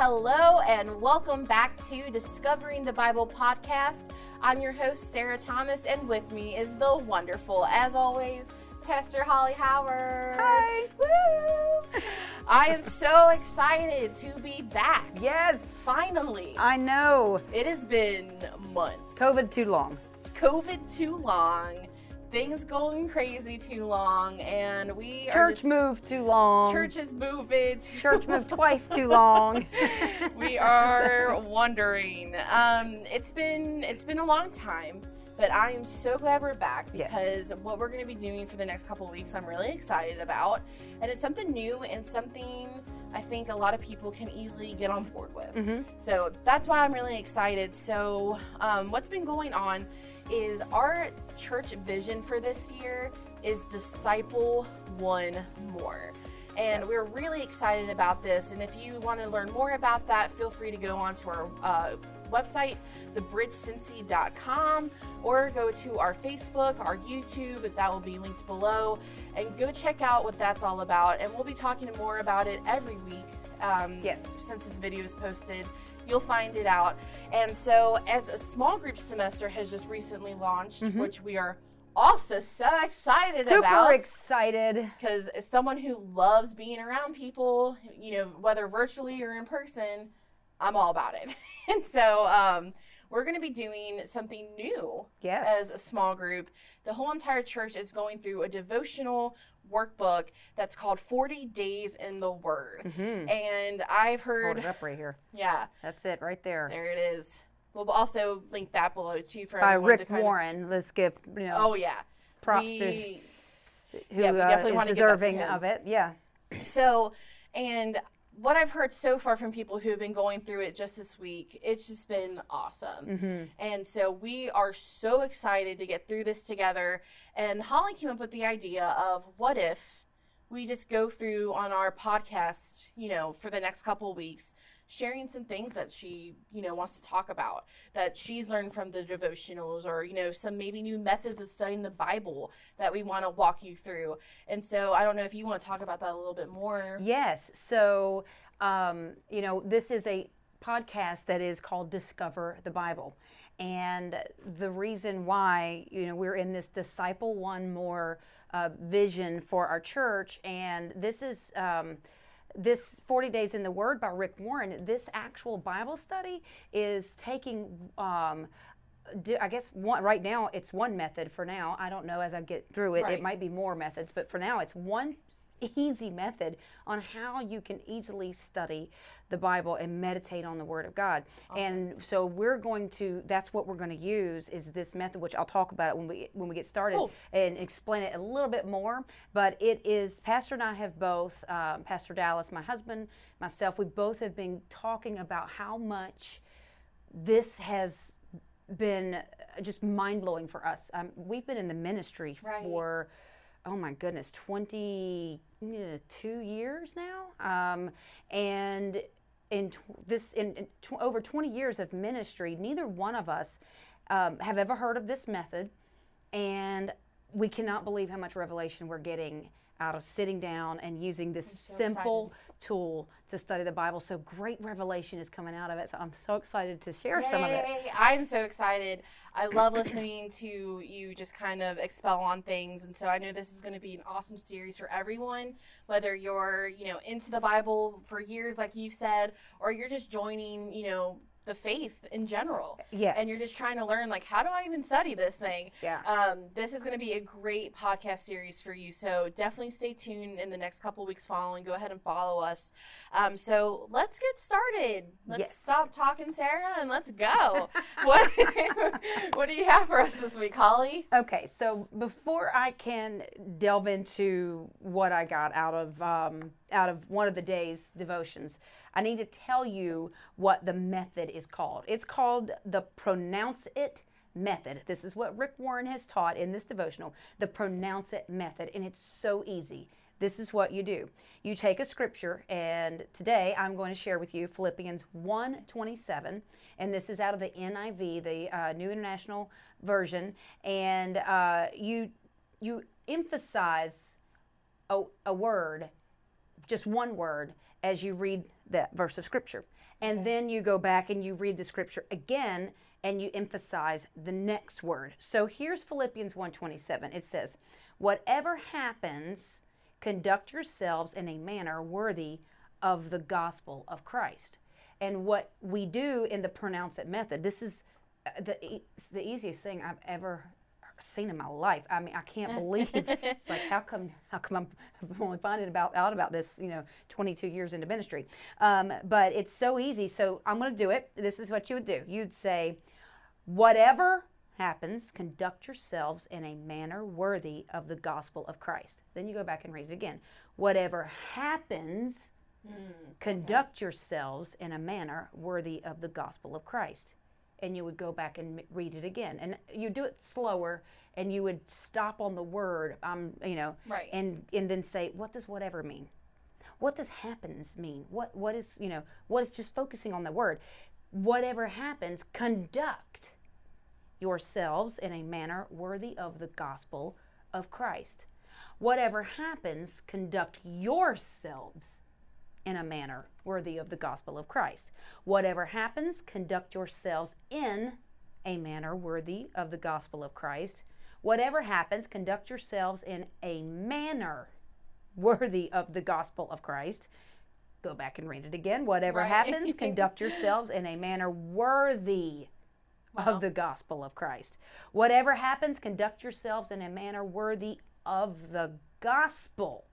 Hello, and welcome back to Discovering the Bible podcast. I'm your host, Sarah Thomas, and with me is the wonderful, as always, Pastor Holly Howard. Hi. Woo! I am so excited to be back. Yes. Finally. I know. It has been months. COVID too long. COVID too long. Things going crazy too long, and we Church just, moved too long. Church is moving. too- Church moved twice too long. we are wondering. Um, it's been it's been a long time, but I am so glad we're back Yes. because what we're going to be doing for the next couple of weeks, I'm really excited about, and it's something new and something I think a lot of people can easily get on board with. Mhm. So that's why I'm really excited. So um, what's been going on is our church vision for this year is disciple one more. And we're really excited about this. And if you want to learn more about that, feel free to go onto our uh, website, thebridgecincy.com, or go to our Facebook, our YouTube, that will be linked below, and go check out what that's all about. And we'll be talking more about it every week. Um, Yes. Since this video is posted, you'll find it out. And so, as a small group semester has just recently launched, which we are also so excited Super about excited. because as someone who loves being around people, you know, whether virtually or in person, I'm all about it. and so um, we're going to be doing something new Yes. as a small group. The whole entire church is going through a devotional workbook that's called 40 Days in the Word. And I've Hold heard, it up right here. yeah, That's it right there. there it is. We'll also link that below too for By to Rick kind of- Warren. Let's give you know Oh yeah, props we, to who yeah, we uh, definitely is that to deserving him. of it. Yeah. So, and what I've heard so far from people who have been going through it just this week, it's just been awesome. Mm-hmm. And so we are so excited to get through this together. And Holly came up with the idea of what if we just go through on our podcast, you know, for the next couple of weeks, sharing some things that she, you know, wants to talk about that she's learned from the devotionals or, you know, some maybe new methods of studying the Bible that we want to walk you through. And so I don't know if you want to talk about that a little bit more. Yes. So, um, you know, this is a podcast that is called Discover the Bible. And the reason why, you know, we're in this Disciple One More uh, vision for our church, and this is. Um, this 40 Days in the Word by Rick Warren, this actual Bible study is taking um, I guess one, right now it's one method for now. I don't know as I get through it, Right. it might be more methods, but for now it's one easy method on how you can easily study the Bible and meditate on the Word of God. And so we're going to that's what we're going to use is this method which I'll talk about it when we when we get started Cool. and explain it a little bit more. But it is Pastor and I have both um, Pastor Dallas, my husband, myself, we both have been talking about how much this has been just mind blowing for us. Um, we've been in the ministry Right. for, oh my goodness, 22 years now. Um, and in tw- this, in, in tw- over 20 years of ministry, neither one of us um, have ever heard of this method. And we cannot believe how much revelation we're getting out of sitting down and using this so simple tool to study the Bible. So great revelation is coming out of it. So I'm so excited to share some of it. I'm so excited. I love listening to you just kind of expel on things. And so I know this is going to be an awesome series for everyone, whether you're, you know, into the Bible for years, like you said, or you're just joining, you know, the faith in general. Yes. And you're just trying to learn, like, how do I even study this thing? Yeah. Um, this is going to be a great podcast series for you. So definitely stay tuned in the next couple weeks following. Go ahead and follow us. Um, so let's get started. Let's Yes. stop talking, Sarah, and let's go. what, what do you have for us this week, Holly? Okay, so before I can delve into what I got out of um, out of one of the day's devotions, I need to tell you what the method is called. It's called the pronounce it method. This is what Rick Warren has taught in this devotional, the pronounce it method, and it's so easy. This is what you do. You take a scripture, and today I'm going to share with you Philippians 1:27, and this is out of the NIV, the uh, New International Version, and uh, you you emphasize a, a word, just one word, as you read that verse of scripture. And then you go back and you read the scripture again and you emphasize the next word. So here's Philippians 1:27. It says, "Whatever happens, conduct yourselves in a manner worthy of the gospel of Christ." And what we do in the pronounce it method, this is uh, the the easiest thing I've ever seen in my life. I mean, I can't believe it's like how come how come I'm I'm only finding about out about this, you know, 22 years into ministry. Um, but it's so easy. So I'm going to do it. This is what you would do. You'd say, whatever happens, conduct yourselves in a manner worthy of the gospel of Christ. Then you go back and read it again. Whatever happens, conduct yourselves in a manner worthy of the gospel of Christ. And you would go back and read it again, and you do it slower, and you would stop on the word, um, you know, Right. and and then say, what does whatever mean? What does happens mean? What what is you know what is just focusing on the word? Whatever happens, conduct yourselves in a manner worthy of the gospel of Christ. Whatever happens, conduct yourselves in a manner worthy of the gospel of Christ. Whatever happens, conduct yourselves in a manner worthy of the gospel of Christ. Whatever happens, conduct yourselves in a manner worthy of the gospel of Christ. Go back and read it again. Whatever Right. happens, conduct yourselves in a manner worthy Wow. of the gospel of Christ. Whatever happens, conduct yourselves in a manner worthy of the gospel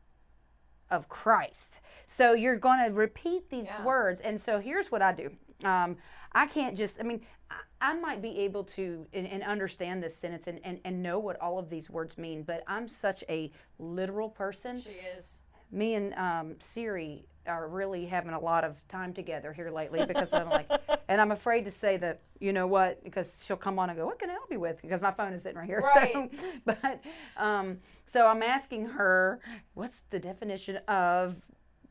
of Christ. So you're going to repeat these Yeah. words. And so here's what I do. Um, I can't just, I mean, I, I might be able to and, and understand this sentence and, and, and know what all of these words mean, but I'm such a literal person She is. me and um, Siri are really having a lot of time together here lately because I'm like, and I'm afraid to say that, you know what, because she'll come on and go, what can I help you with? Because my phone is sitting right here. Right. So, but, um, so I'm asking her, what's the definition of,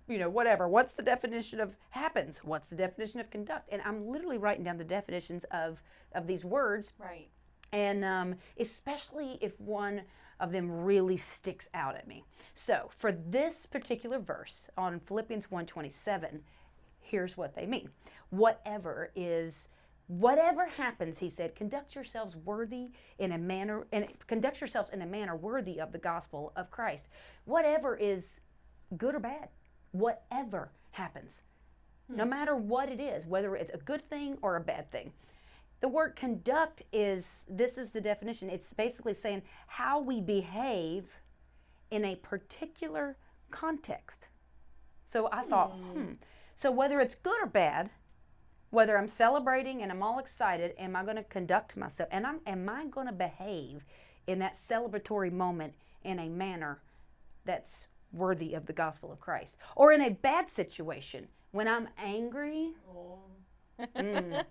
you know, whatever. What's the definition of happens? What's the definition of conduct? And I'm literally writing down the definitions of of these words Right. and um, especially if one of them really sticks out at me. So for this particular verse on Philippians 1:27, here's what they mean. Whatever is whatever happens, he said, conduct yourselves worthy in a manner and conduct yourselves in a manner worthy of the gospel of Christ. Whatever is good or bad, whatever happens. No hmm. matter what it is, whether it's a good thing or a bad thing. The word conduct is this is the definition. It's basically saying how we behave in a particular context. So I thought, hmm. So whether it's good or bad, whether I'm celebrating and I'm all excited, am I going to conduct myself and I'm am I going to behave in that celebratory moment in a manner that's worthy of the gospel of Christ? Or in a bad situation, when I'm angry, Oh. when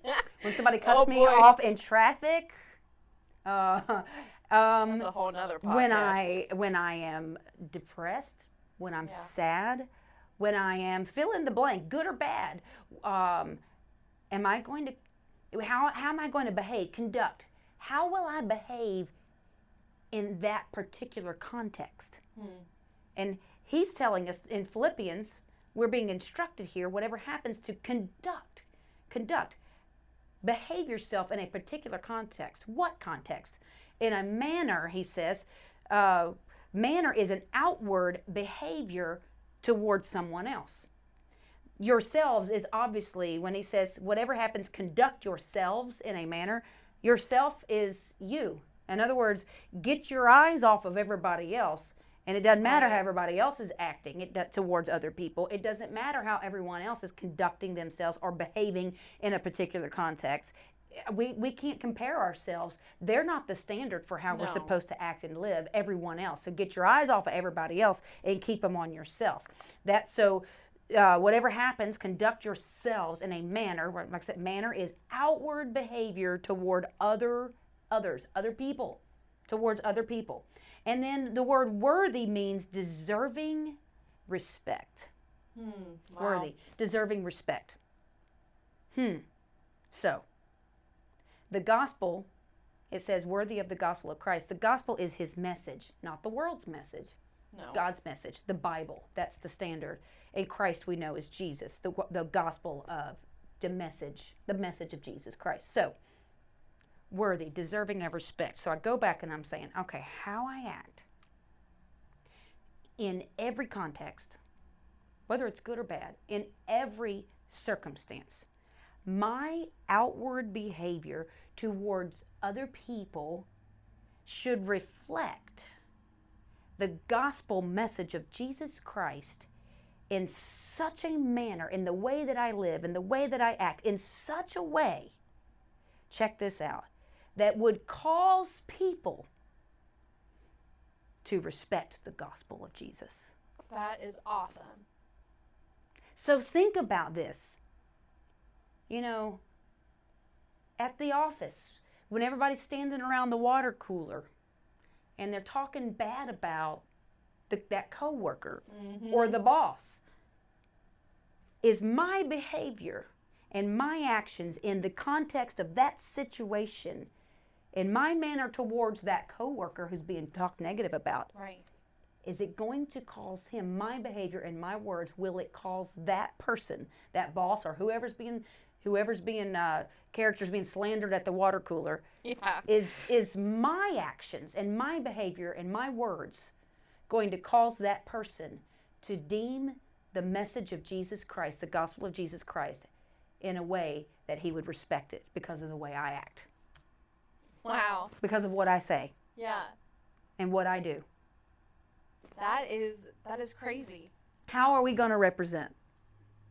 somebody cuts Oh, me off in traffic, uh, um, That's a whole nother podcast. when I when I am depressed, when I'm Yeah. sad, when I am fill in the blank, good or bad, um, am I going to how how am I going to behave? Conduct. How will I behave in that particular context? And he's telling us in Philippians, we're being instructed here. Whatever happens, to conduct, conduct behave yourself in a particular context. What context? In a manner, he says, uh, manner is an outward behavior towards someone else. Yourselves is obviously, when he says, whatever happens, conduct yourselves in a manner, yourself is you. In other words, get your eyes off of everybody else. And it doesn't matter how everybody else is acting it, do- towards other people. It doesn't matter how everyone else is conducting themselves or behaving in a particular context. We, we can't compare ourselves. They're not the standard for how we're supposed to act and live, everyone else. So get your eyes off of everybody else and keep them on yourself. That so uh, whatever happens, conduct yourselves in a manner, like I said, manner is outward behavior toward other others, other people, towards other people. And then the word worthy means deserving respect. Hmm. Wow. Worthy, deserving respect. Hmm. So, the gospel, it says worthy of the gospel of Christ. The gospel is his message, not the world's message. No. God's message, the Bible. That's the standard. In Christ, we know is Jesus, the, the gospel of the message, the message of Jesus Christ. So, worthy, deserving of respect. So I go back and I'm saying, okay, how I act in every context, whether it's good or bad, in every circumstance, my outward behavior towards other people should reflect the gospel message of Jesus Christ in such a manner, in the way that I live, in the way that I act, in such a way, check this out, that would cause people to respect the gospel of Jesus. That is awesome. So think about this. You know, at the office, when everybody's standing around the water cooler and they're talking bad about the, that coworker mm-hmm. or the boss, is my behavior and my actions in the context of that situation in my manner towards that coworker who's being talked negative about Right. is it going to cause him my behavior and my words will it cause that person that boss or whoever's being whoever's being uh, characters being slandered at the water cooler Yeah. is is my actions and my behavior and my words going to cause that person to deem the message of Jesus Christ the gospel of Jesus Christ in a way that he would respect it because of the way I act Wow. because of what I say Yeah. and what I do That is that is crazy. how are we going to represent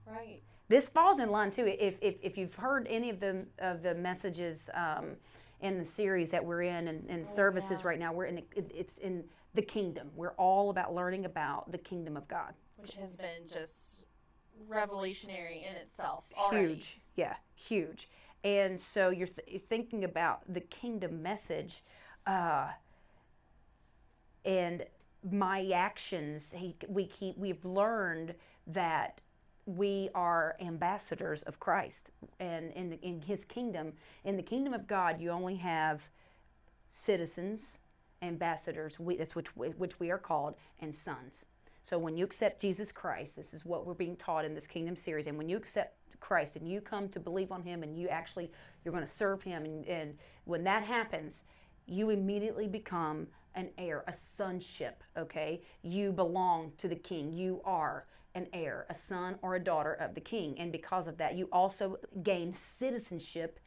Right. this falls in line too. If, if, if you've heard any of the of the messages um, in the series that we're in and, and services yeah. right now, we're in it, it's in the kingdom. We're all about learning about the kingdom of God. Which has been just revolutionary in itself already. Huge, yeah, huge. And so you're th- thinking about the kingdom message, uh, and my actions. He, we keep. We've learned that we are ambassadors of Christ, and in the, in His kingdom, in the kingdom of God, you only have citizens, ambassadors. We, that's which which we are called, and sons. So when you accept Jesus Christ, this is what we're being taught in this kingdom series. And when you accept Christ and you come to believe on Him, and you actually you're going to serve Him, and, and when that happens, you immediately become an heir, a sonship. Okay, you belong to the King. You are an heir, a son or a daughter of the King, and because of that, you also gain citizenship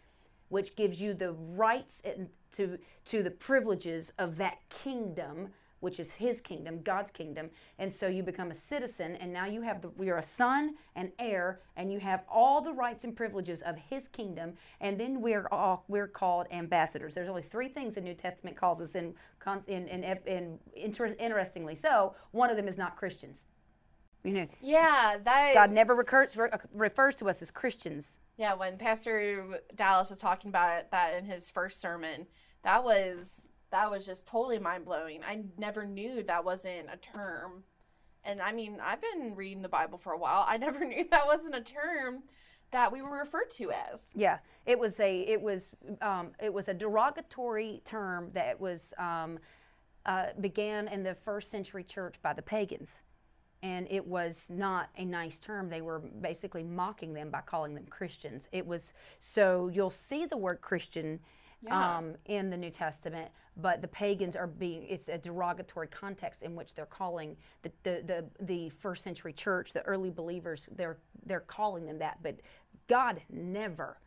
which gives you the rights and to to the privileges of that kingdom which is his kingdom god's kingdom. And so you become a citizen and now you have the you're a son and heir and you have all the rights and privileges of his kingdom. And then we're all we're called ambassadors. There's only three things the new testament calls us in con- in in, in inter- interestingly. So one of them is not christians. You know Yeah, that god never recurs, re- refers to us as christians. Yeah, when Pastor Dallas was talking about it, that in his first sermon, that was that was just totally mind blowing. I never knew that wasn't a term, and I mean, I've been reading the Bible for a while. I never knew that wasn't a term that we were referred to as. Yeah, it was a it was um, it was a derogatory term that was um, uh, began in the first century church by the pagans, and it was not a nice term. They were basically mocking them by calling them Christians. It was so you'll see the word Christian. Yeah. Um, in the New Testament, but the pagans are being, it's a derogatory context in which they're calling the, the, the, the first century church, the early believers, they're, they're calling them that. But God never,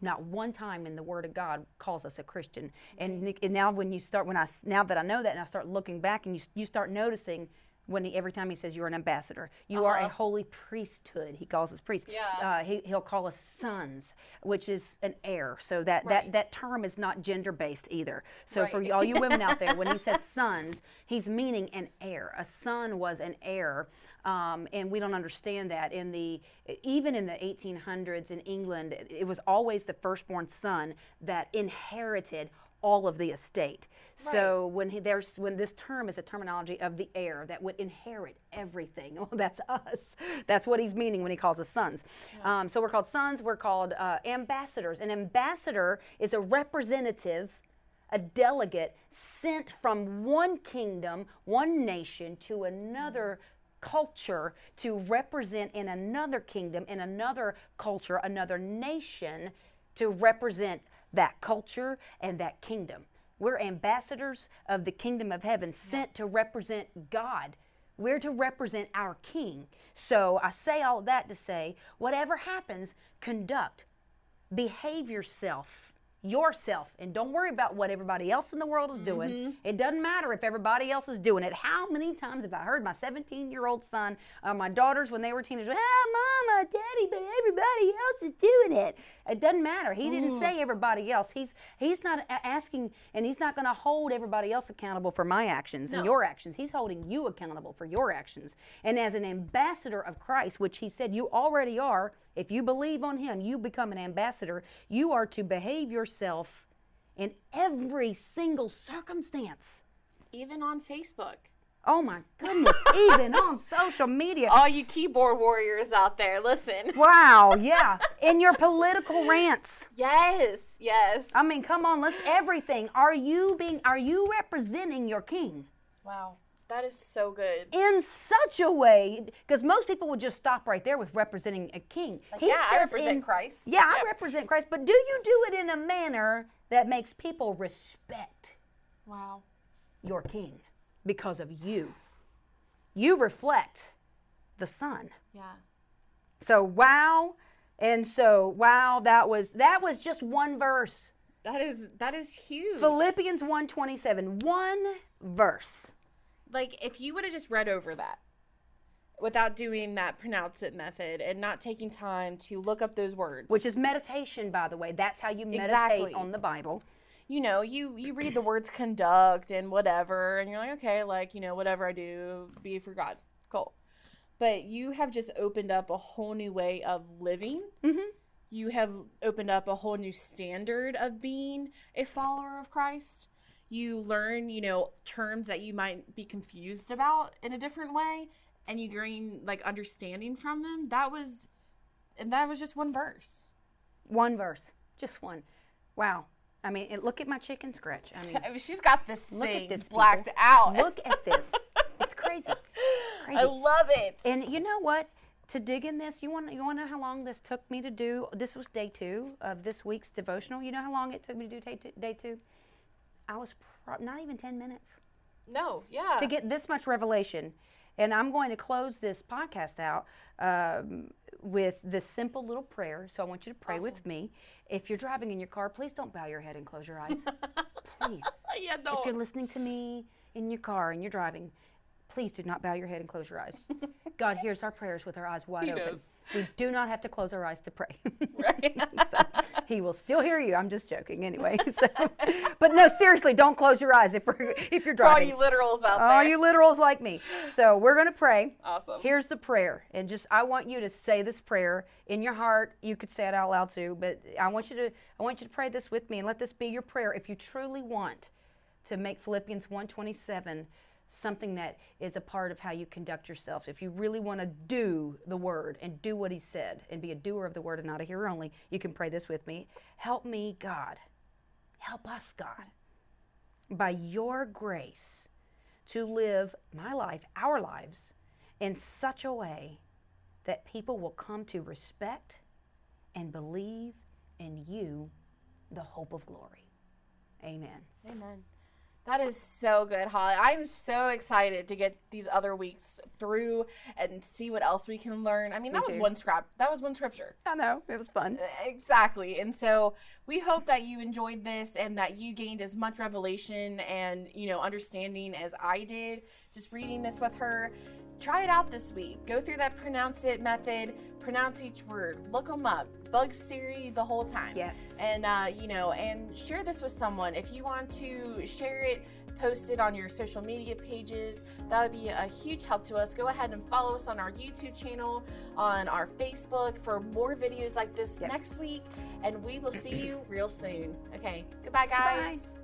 not one time in the Word of God calls us a Christian. And, and now when you start, when I, now that I know that and I start looking back and you, you start noticing when he, every time he says you're an ambassador, you are a Uh-huh. holy priesthood. He calls us priests. Yeah. Uh, he, he'll call us sons, which is an heir. So that, Right. that, that term is not gender based either. So for all you women out there, when he says sons, he's meaning an heir. A son was an heir. Um, and we don't understand that in the even in the 1800s in England, it was always the firstborn son that inherited all of the estate. So when he, there's when this term is a terminology of the heir that would inherit everything. Well, that's us. That's what he's meaning when he calls us sons. Um, so we're called sons. We're called uh, ambassadors. An ambassador is a representative a delegate sent from one kingdom, one nation to another culture to represent in another kingdom, in another culture, another nation to represent that culture and that kingdom. We're ambassadors of the kingdom of heaven sent to represent God. We're to represent our king. So I say all that to say whatever happens, conduct, behave yourself yourself and don't worry about what everybody else in the world is doing. Mm-hmm. It doesn't matter if everybody else is doing it. How many times have I heard my 17 year old son, uh, my daughters when they were teenagers, ah, mama, daddy, but everybody else is doing it. It doesn't matter. He didn't say everybody else. He's he's not asking and he's not going to hold everybody else accountable for my actions and your actions. He's holding you accountable for your actions. And as an ambassador of Christ, which he said you already are, if you believe on him, you become an ambassador. You are to behave yourself in every single circumstance. Even on Facebook. Oh my goodness, even on social media. All you keyboard warriors out there, listen. Wow, yeah. In your political rants. Yes, yes. I mean, come on, let's everything. Are you being are you representing your king? wow, that is so good. in such a way because most people would just stop right there with representing a king. He yeah, I represent in- Christ. Yeah, I represent Christ, but do you do it in a manner that makes people respect Wow. your king because of you? You reflect the sun. Yeah. So wow, and so wow, that was that was just one verse. That is that is huge. Philippians 1:27, one verse. Like if you would have just read over that without doing that pronounce it method and not taking time to look up those words Which is meditation, by the way. That's how you meditate Exactly. on the Bible. you know you you read the words conduct and whatever and you're like okay like you know whatever i do be for god cool but you have just opened up a whole new way of living Mhm. you have opened up a whole new standard of being a follower of christ you learn you know terms that you might be confused about in a different way and you gain like understanding from them that was and that was just one verse One verse, just one. Wow. I mean, and look at my chicken scratch. I mean, I mean, she's got this Look at this, blacked people. out look at this. It's crazy. Crazy. I love it. And you know what? To dig in this, you want you want to know how long this took me to do? This was day two of this week's devotional. You know how long it took me to do day two? Day two? I was pro- not even ten minutes no, yeah. to get this much revelation. And I'm going to close this podcast out um, with this simple little prayer. So I want you to pray with me. If you're driving in your car, please don't bow your head and close your eyes. please. yeah, no. If you're listening to me in your car and you're driving, please do not bow your head and close your eyes. God hears our prayers with our eyes wide He open. knows. We do not have to close our eyes to pray. Right. so he will still hear you. I'm just joking anyway. So, but no, seriously, don't close your eyes if if you're For all driving. you literals out there. All you literals like me. So we're going to pray. Awesome. Here's the prayer. And just I want you to say this prayer in your heart. You could say it out loud too, but I want you to I want you to pray this with me and let this be your prayer if you truly want to make Philippians 127 something that is a part of how you conduct yourself. If you really want to do the word and do what he said and be a doer of the word and not a hearer only, you can pray this with me. Help me, God. Help us, God. By your grace to live my life, our lives, in such a way that people will come to respect and believe in you, the hope of glory. Amen. Amen. That is so good, Holly. I'm so excited to get these other weeks through and see what else we can learn. I mean, that was too. one scrap. That was one scripture. I know, it was fun. Uh, exactly. And so we hope that you enjoyed this and that you gained as much revelation and, you know, understanding as I did just reading this with her. Try it out this week. Go through that pronounce it method, pronounce each word, look them up, bug Siri the whole time. Yes. And, uh, you know, and share this with someone. If you want to share it, post it on your social media pages. That would be a huge help to us. Go ahead and follow us on our YouTube channel, on our Facebook for more videos like this Yes. next week. And we will see you real soon. Okay. Goodbye, guys. Goodbye.